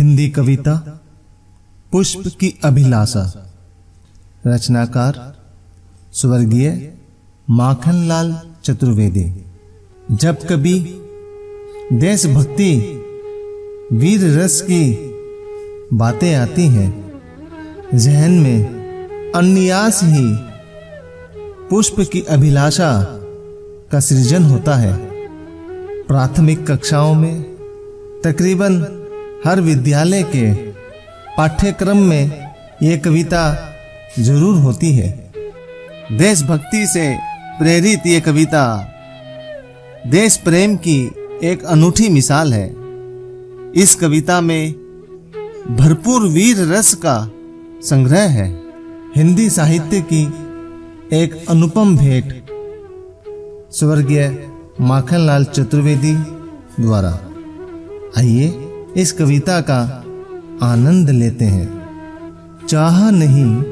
हिंदी कविता, पुष्प की अभिलाषा। रचनाकार, स्वर्गीय माखनलाल चतुर्वेदी। जब कभी देशभक्ति, वीर रस की बातें आती हैं, जहन में अन्यास ही पुष्प की अभिलाषा का सृजन होता है। प्राथमिक कक्षाओं में तकरीबन हर विद्यालय के पाठ्यक्रम में ये कविता ज़रूर होती है। देशभक्ति से प्रेरित ये कविता देश प्रेम की एक अनूठी मिसाल है। इस कविता में भरपूर वीर रस का संग्रह है। हिंदी साहित्य की एक अनुपम भेंट। स्वर्गीय माखनलाल चतुर्वेदी द्वारा। आइए इस कविता का आनंद लेते हैं। चाह नहीं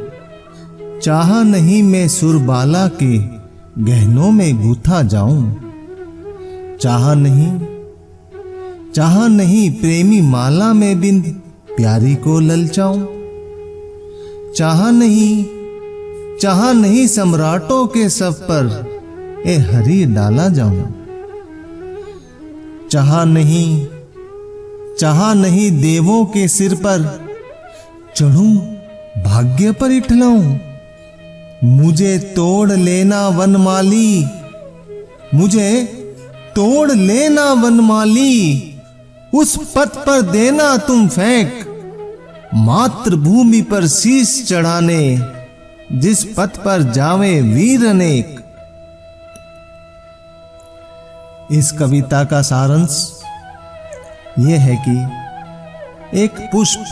चाह नहीं मैं सुरबाला के गहनों में गूथा जाऊँ। चाह नहीं चाह नहीं प्रेमी माला में बिंद प्यारी को ललचाऊं। चाह नहीं चाह नहीं सम्राटों के सब पर ए हरी डाला जाऊँ। चाह नहीं चाह नहीं देवों के सिर पर। चढ़ूं, भाग्य पर इठलाऊं मुझे तोड़ लेना वनमाली। मुझे तोड़ लेना वनमाली। उस पथ पर देना तुम फेंक। मातृभूमि पर शीश चढ़ाने। जिस पथ पर जावे वीर अनेक। इस कविता का सारांश यह है कि एक पुष्प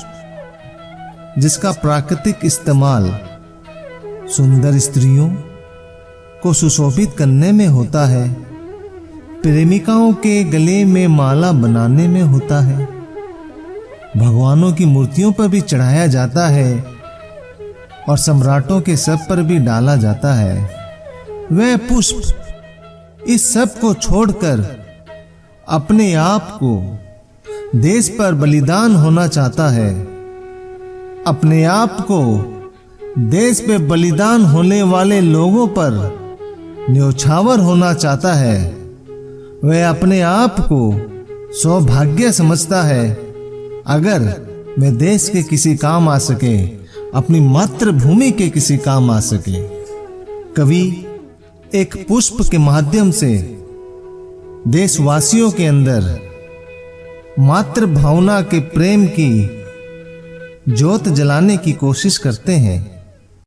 जिसका प्राकृतिक इस्तेमाल सुंदर स्त्रियों को सुशोभित करने में होता है, प्रेमिकाओं के गले में माला बनाने में होता है, भगवानों की मूर्तियों पर भी चढ़ाया जाता है और सम्राटों के सब पर भी डाला जाता है। वह पुष्प इस सबको छोड़कर अपने आप को देश पर बलिदान होना चाहता है। अपने आप को देश पे बलिदान होने वाले लोगों पर न्योछावर होना चाहता है। वह अपने आप को सौभाग्य समझता है। अगर वह देश के किसी काम आ सके, अपनी मातृभूमि के किसी काम आ सके। कवि एक पुष्प के माध्यम से देशवासियों के अंदर मातृ भावना के प्रेम की ज्योत जलाने की कोशिश करते हैं।